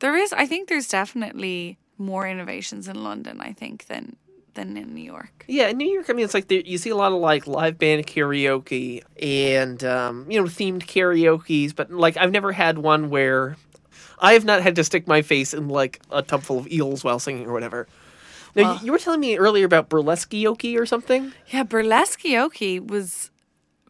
There is, I think, there's definitely more innovations in London. I think than than in New York. Yeah, in New York, I mean, it's like there, you see a lot of like live band karaoke and um, you know themed karaoke's, but like I've never had one where I have not had to stick my face in like a tub full of eels while singing or whatever. Now, Well- you, were telling me earlier about burlesque or something. Yeah, burlesque was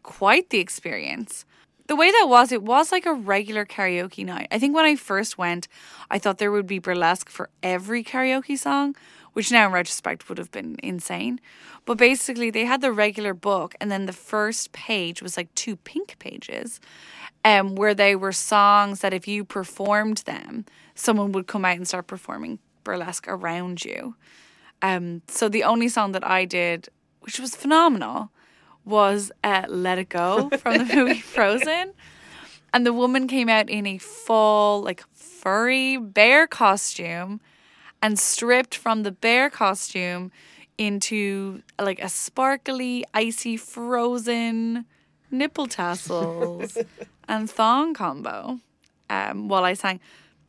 quite the experience. The way that was, it was like a regular karaoke night. I think when I first went, I thought there would be burlesque for every karaoke song, which now in retrospect would have been insane. But basically, they had the regular book, and then the first page was like two pink pages, um, where they were songs that if you performed them, someone would come out and start performing burlesque around you. Um, so the only song that I did, which was phenomenal, was uh, "Let It Go" from the movie Frozen, and the woman came out in a full, like furry bear costume, and stripped from the bear costume into like a sparkly, icy, frozen nipple tassels and thong combo. Um, while I sang,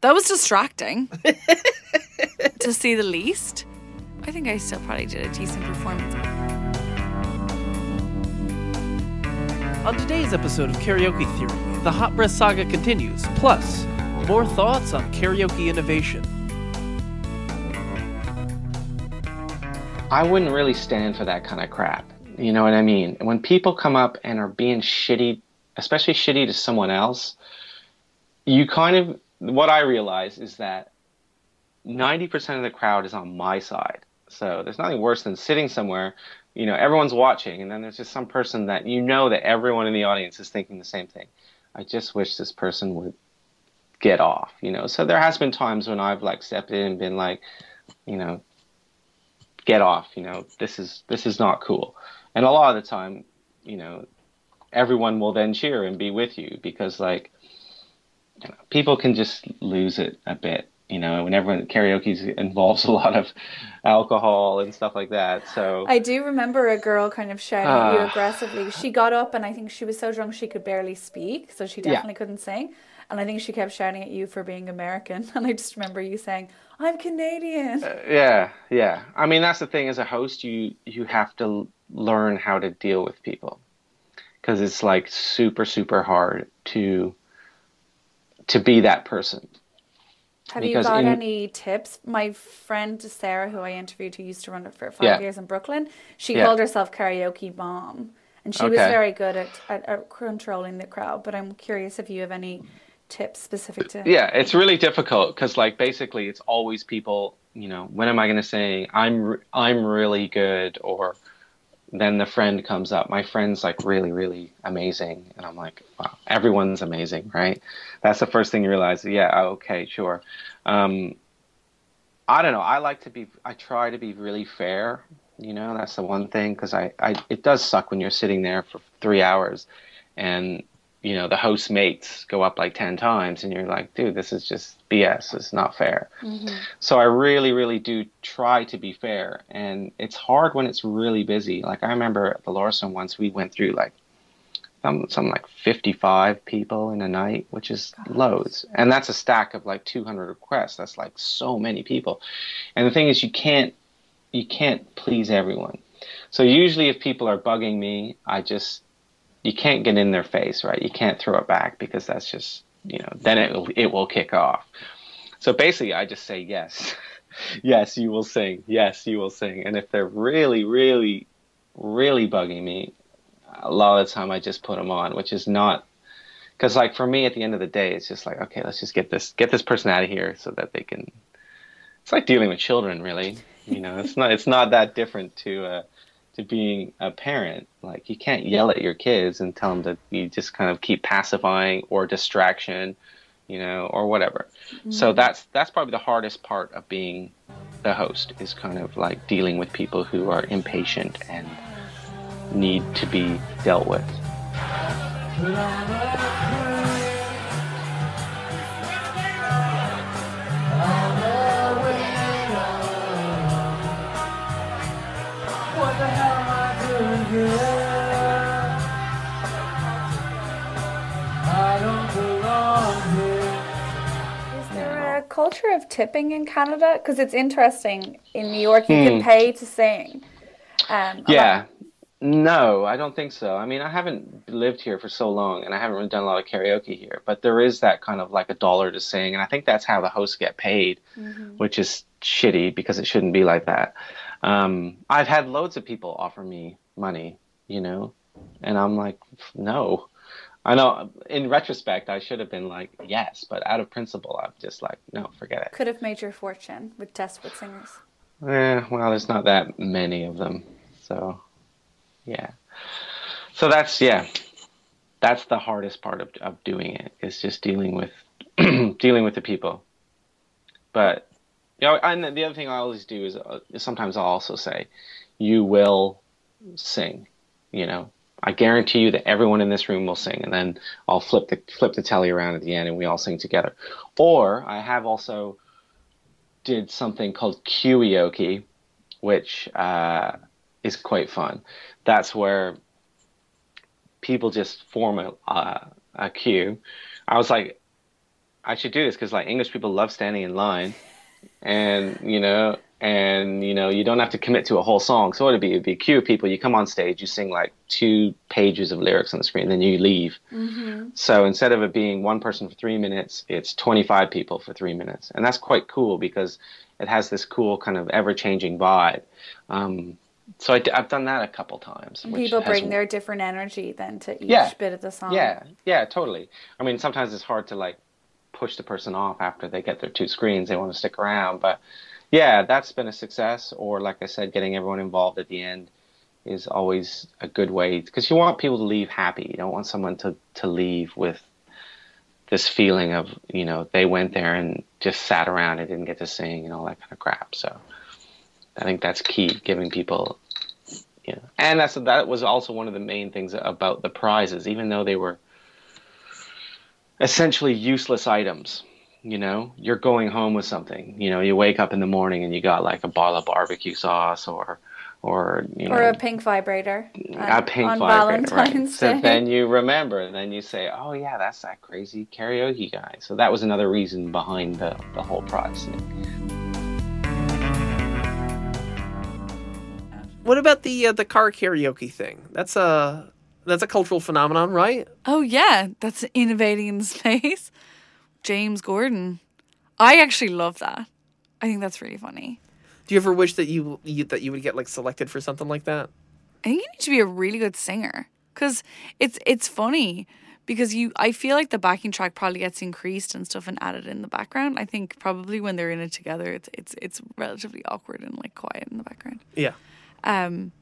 that was distracting, to see the least. I think I still probably did a decent performance. On today's episode of Karaoke Theory, the Hot Breath Saga continues, plus more thoughts on karaoke innovation. I wouldn't really stand for that kind of crap. You know what I mean? When people come up and are being shitty, especially shitty to someone else, you kind of what I realize is that 90% of the crowd is on my side. So there's nothing worse than sitting somewhere, you know, everyone's watching and then there's just some person that you know that everyone in the audience is thinking the same thing. I just wish this person would get off, you know. So there has been times when I've like stepped in and been like, you know, get off you know this is this is not cool and a lot of the time you know everyone will then cheer and be with you because like you know, people can just lose it a bit you know when everyone karaoke involves a lot of alcohol and stuff like that so I do remember a girl kind of shouting at you Ah. aggressively. She got up and I think she was so drunk she could barely speak, so she Yeah. definitely couldn't sing. And I think she kept shouting at you for being American. And I just remember you saying, "I'm Canadian." yeah yeah i mean that's the thing as a host you you have to learn how to deal with people because it's like super super hard to to be that person Have you got in- any tips? My friend Sarah, who I interviewed, who used to run it for five Yeah. years in Brooklyn, she Yeah. called herself karaoke mom, and she was very good at, at, at controlling the crowd. But I'm curious if you have any tips specific to yeah it's really difficult because like basically it's always people you know when am i going to say i'm re- i'm really good or then the friend comes up. My friend's like really really amazing. And i'm like wow everyone's amazing right? That's the first thing you realize yeah okay sure. Um, i don't know. I like to be i try to be really fair you know that's the one thing because I, I it does suck when you're sitting there for three hours and you know the host mates go up like 10 times and you're like dude this is just bs it's not fair. Mm-hmm. So i really really do try to be fair and it's hard when it's really busy. Like i remember at the Lauriston once we went through like some, some like 55 people in a night which is loads. And that's a stack of like 200 requests. That's like so many people. And the thing is you can't you can't please everyone. So usually if people are bugging me i just you can't get in their face, right? You can't throw it back because that's just, you know, then it will, it will kick off. So basically, I just say yes, yes, you will sing, yes, you will sing. And if they're really, really, really bugging me, a lot of the time I just put them on, which is not because, like, for me, at the end of the day, it's just like, okay, let's just get this get this person out of here so that they can. It's like dealing with children, really. You know, it's not it's not that different to. Uh, to being a parent. Like you can't yell at your kids and tell them that you just kind of keep pacifying or distraction, you know, or whatever. So mm-hmm. that's that's probably the hardest part of being the host is kind of like dealing with people who are impatient and need to be dealt with. Tipping in Canada? Because it's interesting. In New York, you can pay to sing. Um, Yeah. No, I don't think so. I mean, I haven't lived here for so long and I haven't really done a lot of karaoke here, but there is that kind of like a dollar to sing. And I think that's how the hosts get paid, which is shitty because it shouldn't be like that. Um, I've had loads of people offer me money, you know, and I'm like, no. I know in retrospect, I should have been like, yes, but out of principle, I'm just like, no, forget it. could have made your fortune with desperate singers. Eh, well, there's not that many of them, so yeah. So that's yeah, that's the hardest part of of doing it is just dealing with dealing with the people. But you know, and the other thing I always do is, uh, is sometimes I'll also say, you will sing. You know, I guarantee you that everyone in this room will sing, and then I'll flip the flip the telly around at the end, and we all sing together. Or I have also did something called karaoke, which uh, is quite fun. That's where people just form a, a queue. I was like, I should do this because like English people love standing in line, and you know, and you know, you don't have to commit to a whole song. So it'd be it'd be a queue of people. You come on stage, you sing like two pages of lyrics on the screen, then you leave. So instead of it being one person for three minutes, it's 25 people for three minutes. And that's quite cool because it has this cool kind of ever changing vibe. Um, so I, have done that a couple times. which People has- bring their different energy then to each Yeah. bit of the song. Yeah, yeah, totally. I mean, sometimes it's hard to like push the person off after they get their two screens. They want to stick around. But yeah, that's been a success. Or like I said, getting everyone involved at the end is always a good way because you want people to leave happy. You don't want someone to, to leave with this feeling of, you know, they went there and just sat around and didn't get to sing and all that kind of crap. So I think that's key, giving people, you know, and that's that was also one of the main things about the prizes, even though they were essentially useless items. You know, you're going home with something. You know, you wake up in the morning and you got like a bottle of barbecue sauce or, or you know, Or a pink vibrator. a on- pink on vibrator, right? Valentine's So then you remember, and then you say, "Oh yeah, that's that crazy karaoke guy." So that was another reason behind the the whole prize thing. What about the uh, the car karaoke thing? That's a that's a cultural phenomenon, right? Oh yeah, that's innovating in space. James Corden. I actually love that. I think that's really funny. Do you ever wish that you, you that you would get like selected for something like that? I think you need to be a really good singer because it's it's funny because you I feel like the backing track probably gets increased and stuff and added in the background. I think probably when they're in it together, it's it's it's relatively awkward and like quiet in the background. Yeah. Um,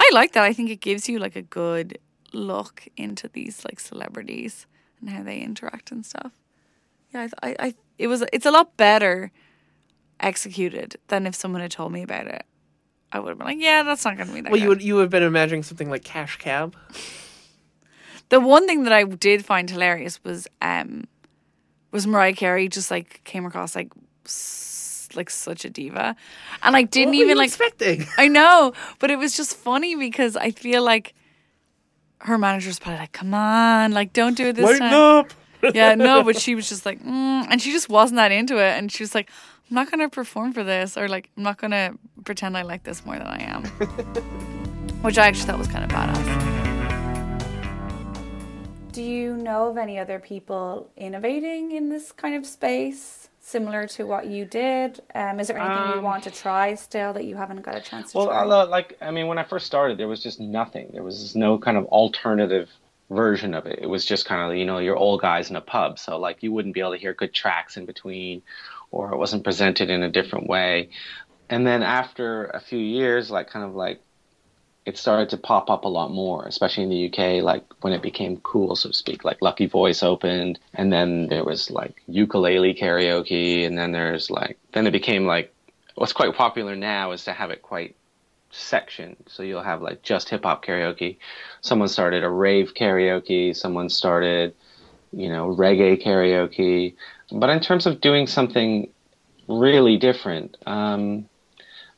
I like that. I think it gives you like a good look into these like celebrities and how they interact and stuff. Yeah, I, I, I it was it's a lot better executed than if someone had told me about it. I would have been like, yeah, that's not going to be that. Well, you would you would have been imagining something like Cash Cab. The one thing that I did find hilarious was um was Mariah Carey just like came across like s- like such a diva, and I didn't even like. expecting. I know, but it was just funny because I feel like her manager's probably like, "Come on, like don't do it this Lighten time." up. Yeah, no, but she was just like, mm, and she just wasn't that into it, and she was like, "I'm not gonna perform for this," or like, "I'm not gonna pretend I like this more than I am," which I actually thought was kind of badass. Do you know of any other people innovating in this kind of space, similar to what you did? Um, is there anything you Um, want to try still that you haven't got a chance to Well, try? although, like, I mean, when I first started, there was just nothing. There was no kind of alternative version of it. It was just kind of, you know, your old guys in a pub. So, like, you wouldn't be able to hear good tracks in between, or it wasn't presented in a different way. And then after a few years, like, kind of like, it started to pop up a lot more, especially in the UK, like when it became cool, so to speak. Like Lucky Voice opened, and then there was like ukulele karaoke, and then there's like, then it became like, what's quite popular now is to have it quite sectioned. So you'll have like just hip hop karaoke. Someone started a rave karaoke, someone started, you know, reggae karaoke. But in terms of doing something really different, um,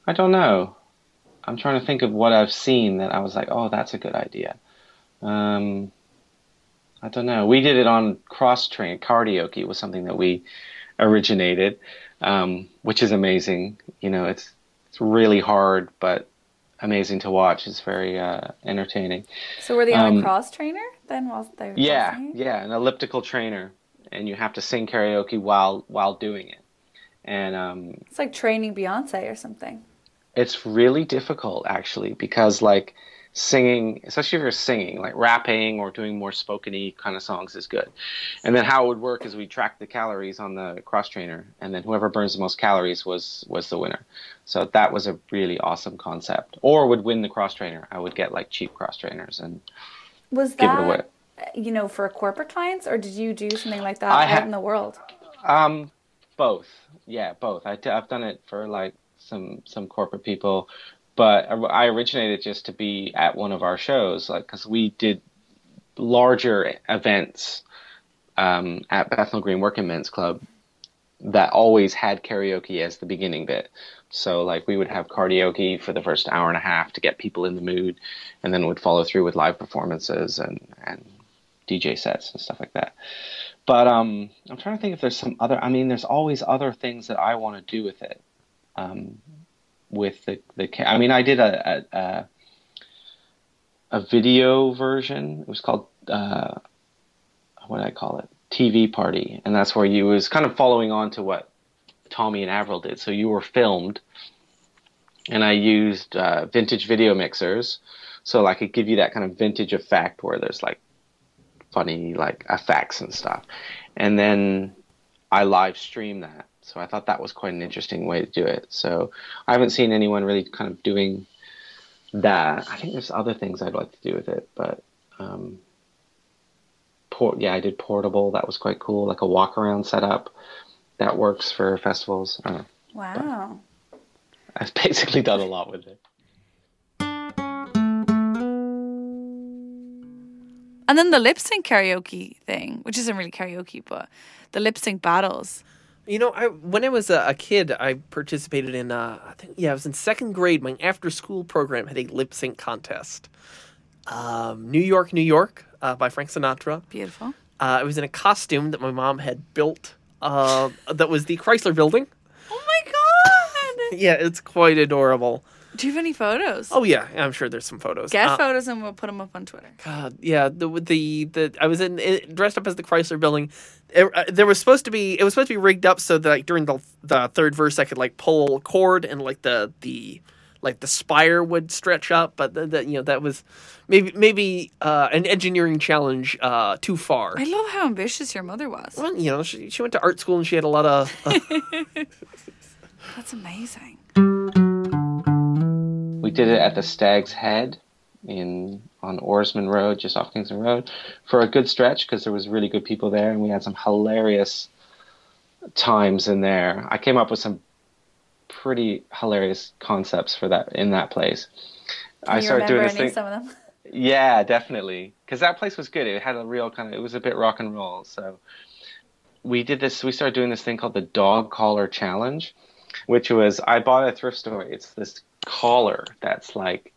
I don't know. I'm trying to think of what I've seen that I was like, oh, that's a good idea. Um, I don't know. We did it on cross train. Karaoke was something that we originated. um, which is amazing. You know, it's it's really hard, but amazing to watch. It's very uh, entertaining. So were they on Um, a cross trainer then? While they were Yeah, crossing? yeah, an elliptical trainer, and you have to sing karaoke while while doing it, and um, It's like training Beyonce or something. it's really difficult actually because like singing especially if you're singing like rapping or doing more spokeny kind of songs is good and then how it would work is we track the calories on the cross trainer and then whoever burns the most calories was was the winner so that was a really awesome concept or would win the cross trainer i would get like cheap cross trainers and Was give it away you know for corporate clients or did you do something like that I out ha- in the world? Um, both. Yeah, both. I t- I've done it for like some some corporate people, but I originated just to be at one of our shows, like because we did larger events um, at Bethnal Green Working Men's Club that always had karaoke as the beginning bit. So like we would have karaoke for the first hour and a half to get people in the mood, and then would follow through with live performances and and DJ sets and stuff like that. But um, I'm trying to think if there's some other. I mean, there's always other things that I want to do with it. Um, with the the. I mean, I did a a, a, a video version. It was called uh, what did I call it? TV party, and that's where you was kind of following on to what Tommy and Avril did. So you were filmed, and I used uh, vintage video mixers, so I could give you that kind of vintage effect where there's like funny like effects and stuff. And then I live stream that. So I thought that was quite an interesting way to do it. So I haven't seen anyone really kind of doing that. I think there's other things I'd like to do with it, but um, port yeah, I did portable. That was quite cool, like a walk around setup that works for festivals. I. Wow. I've basically done a lot with it. And then the lip sync karaoke thing, which isn't really karaoke, but the lip sync battles. You know, I when I was a, a kid, I participated in. Uh, I think yeah, I was in second grade. My after school program had a lip sync contest. Um, New York, New York, uh, by Frank Sinatra. Beautiful. Uh, I was in a costume that my mom had built. Uh, that was the Chrysler Building. Oh my god! Yeah, it's quite adorable. Do you have any photos? Oh yeah, I'm sure there's some photos. Get Uh, photos and we'll put them up on Twitter. God, yeah, the the the I was in it, dressed up as the Chrysler Building. It, uh, there was supposed to be it was supposed to be rigged up so that like during the the third verse I could like pull a cord and like the the like the spire would stretch up, but that you know that was maybe maybe uh, an engineering challenge uh, too far. I love how ambitious your mother was. Well, you know, she, she went to art school and she had a lot of. uh, That's amazing. We did it at the Stag's Head in on Orsman Road, just off Kingsland Road, for a good stretch because there was really good people there, and we had some hilarious times in there. I came up with some pretty hilarious concepts for that in that place. Can I you started doing this thing. some of them? Yeah, definitely. Because that place was good. It had a real kind of. It was a bit rock and roll. So we did this. We started doing this thing called the Dog Collar Challenge, which was I bought a thrift store. It's this collar that's like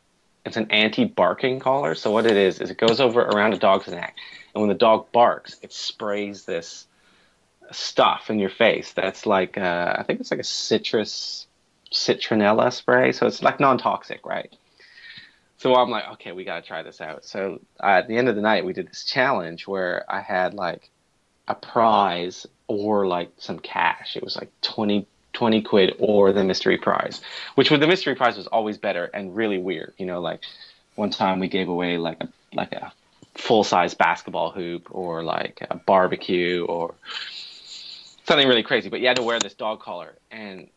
it's an anti-barking collar. So what it is is it goes over around a dog's neck, and when the dog barks, it sprays this stuff in your face. That's like uh, I think it's like a citrus citronella spray. So it's like non-toxic, right? So I'm like, okay, we gotta try this out. So at the end of the night, we did this challenge where I had like a prize or like some cash. It was like 20, 20 quid or the mystery prize, which with the mystery prize was always better and really weird. You know, like one time we gave away like a like a full size basketball hoop or like a barbecue or something really crazy. But you had to wear this dog collar and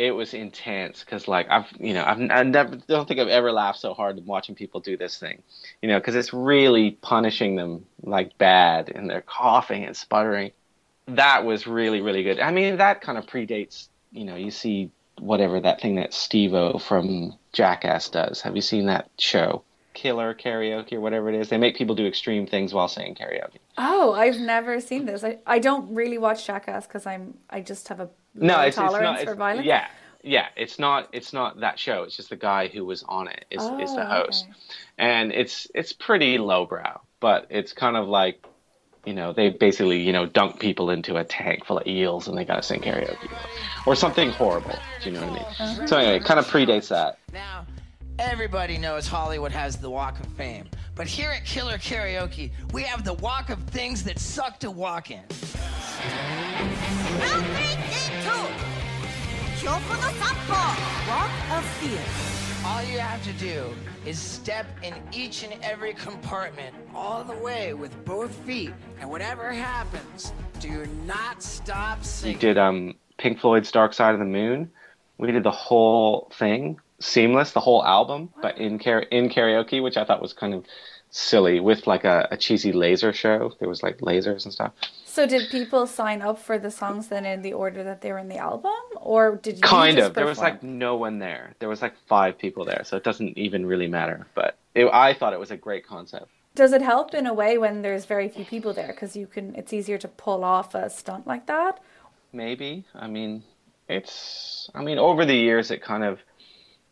it was intense because like I've you know I've I never don't think I've ever laughed so hard watching people do this thing, you know, because it's really punishing them like bad and they're coughing and sputtering. That was really really good. I mean that kind of predates you know you see whatever that thing that Steve-O from Jackass does. Have you seen that show? Killer karaoke or whatever it is. They make people do extreme things while saying karaoke. Oh, I've never seen this. I, I don't really watch Jackass because I'm I just have a No, it's, it's tolerance not. for It's, violence. yeah, yeah. It's not. It's not that show. It's just the guy who was on it is is the Oh, host, okay. and it's it's pretty lowbrow, but it's kind of like you know, they basically, you know, dunk people into a tank full of eels and they gotta sing karaoke. Or something horrible. Do you know what I mean? Uh-huh. So anyway, it kind of predates that. Now, everybody knows Hollywood has the Walk of Fame. But here at Killer Karaoke, we have the Walk of Things that suck to walk in. Walk of Fear. All you have to do is step in each and every compartment all the way with both feet. And whatever happens, do not stop singing. We did um, Pink Floyd's Dark Side of the Moon. We did the whole thing, seamless, the whole album, but in, kara- in karaoke, which I thought was kind of silly with like a, a cheesy laser show. There was like lasers and stuff. So did people sign up for the songs then in the order that they were in the album, or did you kind of. There was like no one there. There was like five people there so it doesn't even really matter but it, i thought it was a great concept. Does it help in a way when there's very few people there? Because you can? It's easier to pull off a stunt like that. maybe. I mean it's i mean over the years it kind of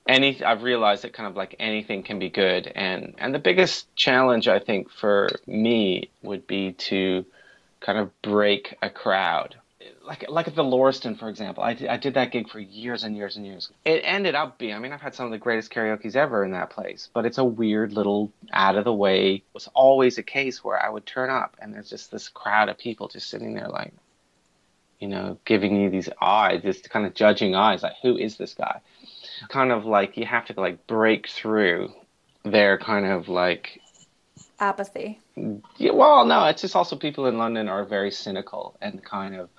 any i've realized that kind of like anything can be good. And and the biggest challenge i think for me would be to kind of break a crowd like like at the Lauriston, for example, I did, I did that gig for years and years and years. It ended up being, I mean, I've had some of the greatest karaoke's ever in that place, but it's a weird little out of the way. It was always a case where I would turn up and there's just this crowd of people just sitting there, like, you know, giving you these eyes, this kind of judging eyes, like, who is this guy? Kind of like you have to like break through their kind of like Apathy. Yeah, well, no, it's just also people in London are very cynical and kind of,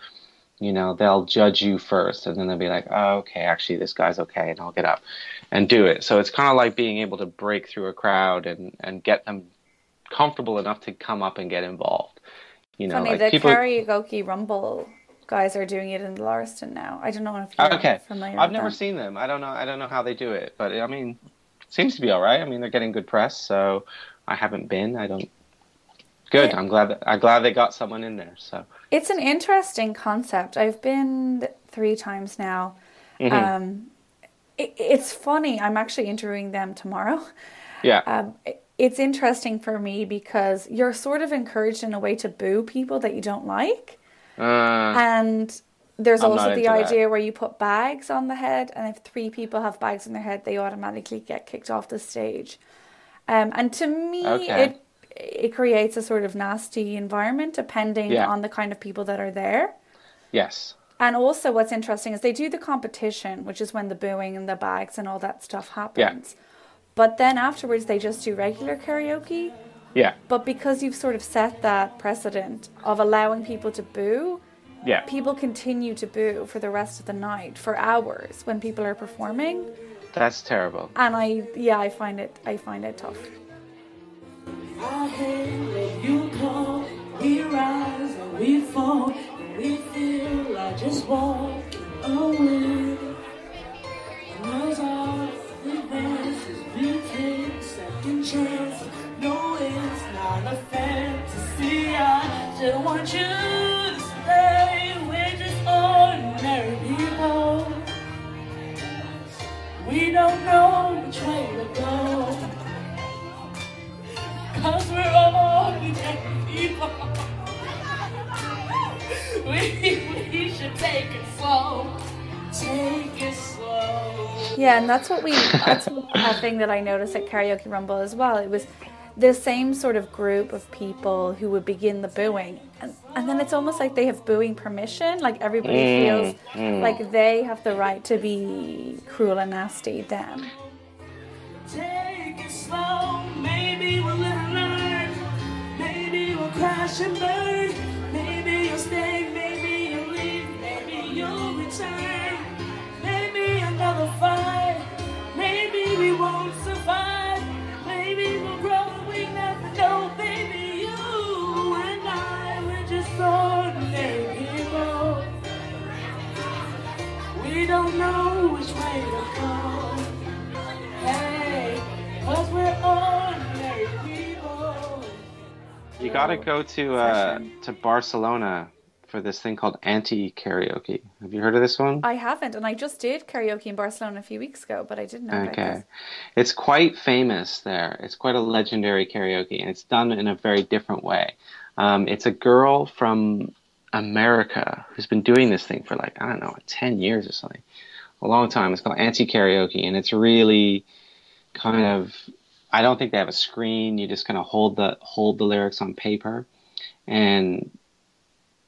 you know, they'll judge you first and then they'll be like, oh, okay, actually, this guy's okay, and I'll get up and do it. So it's kind of like being able to break through a crowd and, and get them comfortable enough to come up and get involved. You know, Funny, like the people. karaoke rumble guys are doing it in Lauriston now. I don't know if you're Okay, familiar. I've never them. seen them. I don't know. I don't know how they do it, but I mean, seems to be all right. I mean, they're getting good press, so I haven't been. I don't. Good. Yeah. I'm glad. That, I'm glad they got someone in there. So. It's an interesting concept. I've been three times now. Mm-hmm. Um, it, it's funny. I'm actually interviewing them tomorrow. Yeah. Um, it- it's interesting for me because you're sort of encouraged in a way to boo people that you don't like. Uh, And there's I'm also the into that. idea where you put bags on the head, and if three people have bags on their head, they automatically get kicked off the stage. Um, and to me, Okay. it it creates a sort of nasty environment depending Yeah. on the kind of people that are there. yes. And also, what's interesting is they do the competition, which is when the booing and the bags and all that stuff happens. Yeah. But then afterwards, they just do regular karaoke. Yeah. But because you've sort of set that precedent of allowing people to boo, Yeah. people continue to boo for the rest of the night for hours when people are performing. That's terrible. And I, yeah, I find it, I find it tough. I hate and that's what we, that's a thing that I noticed at Karaoke Rumble as well. It was the same sort of group of people who would begin the booing. And, and then it's almost like they have booing permission. Like everybody mm, feels mm. like they have the right to be cruel and nasty them. Take it slow. Maybe we'll learn. Maybe we'll crash and burn. Maybe you'll stay. Maybe you'll leave. Maybe you'll return. We don't know which way to go. Hey, cause we're ordinary people. You got to go to uh, to Barcelona for this thing called anti karaoke. Have you heard of this one? I haven't, and I just did karaoke in Barcelona a few weeks ago, but I didn't know about Okay. this. It's quite famous there. It's quite a legendary karaoke, and it's done in a very different way. Um, it's a girl from America who's been doing this thing for like I don't know, ten years or something, a long time. It's called Anti Karaoke, and it's really kind of. I don't think they have a screen. You just kind of hold the hold the lyrics on paper, and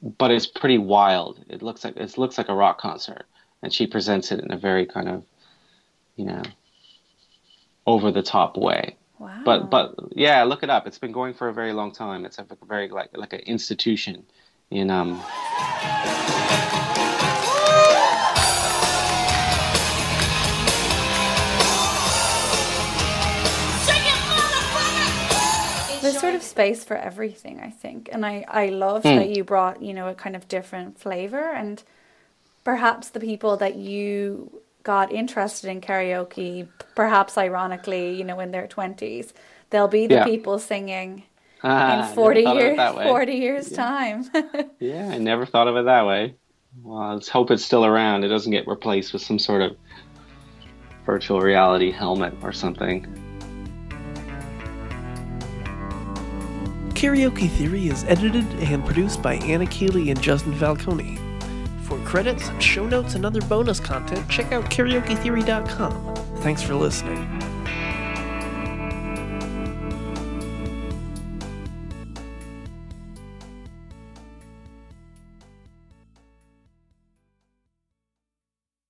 but it's pretty wild. It looks like it looks like a rock concert, and she presents it in a very kind of, you know, over the top way. Wow. But but yeah, look it up. It's been going for a very long time. It's a very like like an institution in um. There's sort of space for everything, I think. And I, I love that you brought, you know, a kind of different flavor. And perhaps the people that you got interested in karaoke, perhaps ironically, you know, in their 20s, they'll be the Yeah. people singing Ah, in 40 thought of it years, 40 years time. Yeah, I never thought of it that way. Well, let's hope it's still around. It doesn't get replaced with some sort of virtual reality helmet or something. Karaoke Theory is edited and produced by Anna Keeley and Justin Falcone. For credits, show notes, and other bonus content, check out karaoketheory.com. Thanks for listening.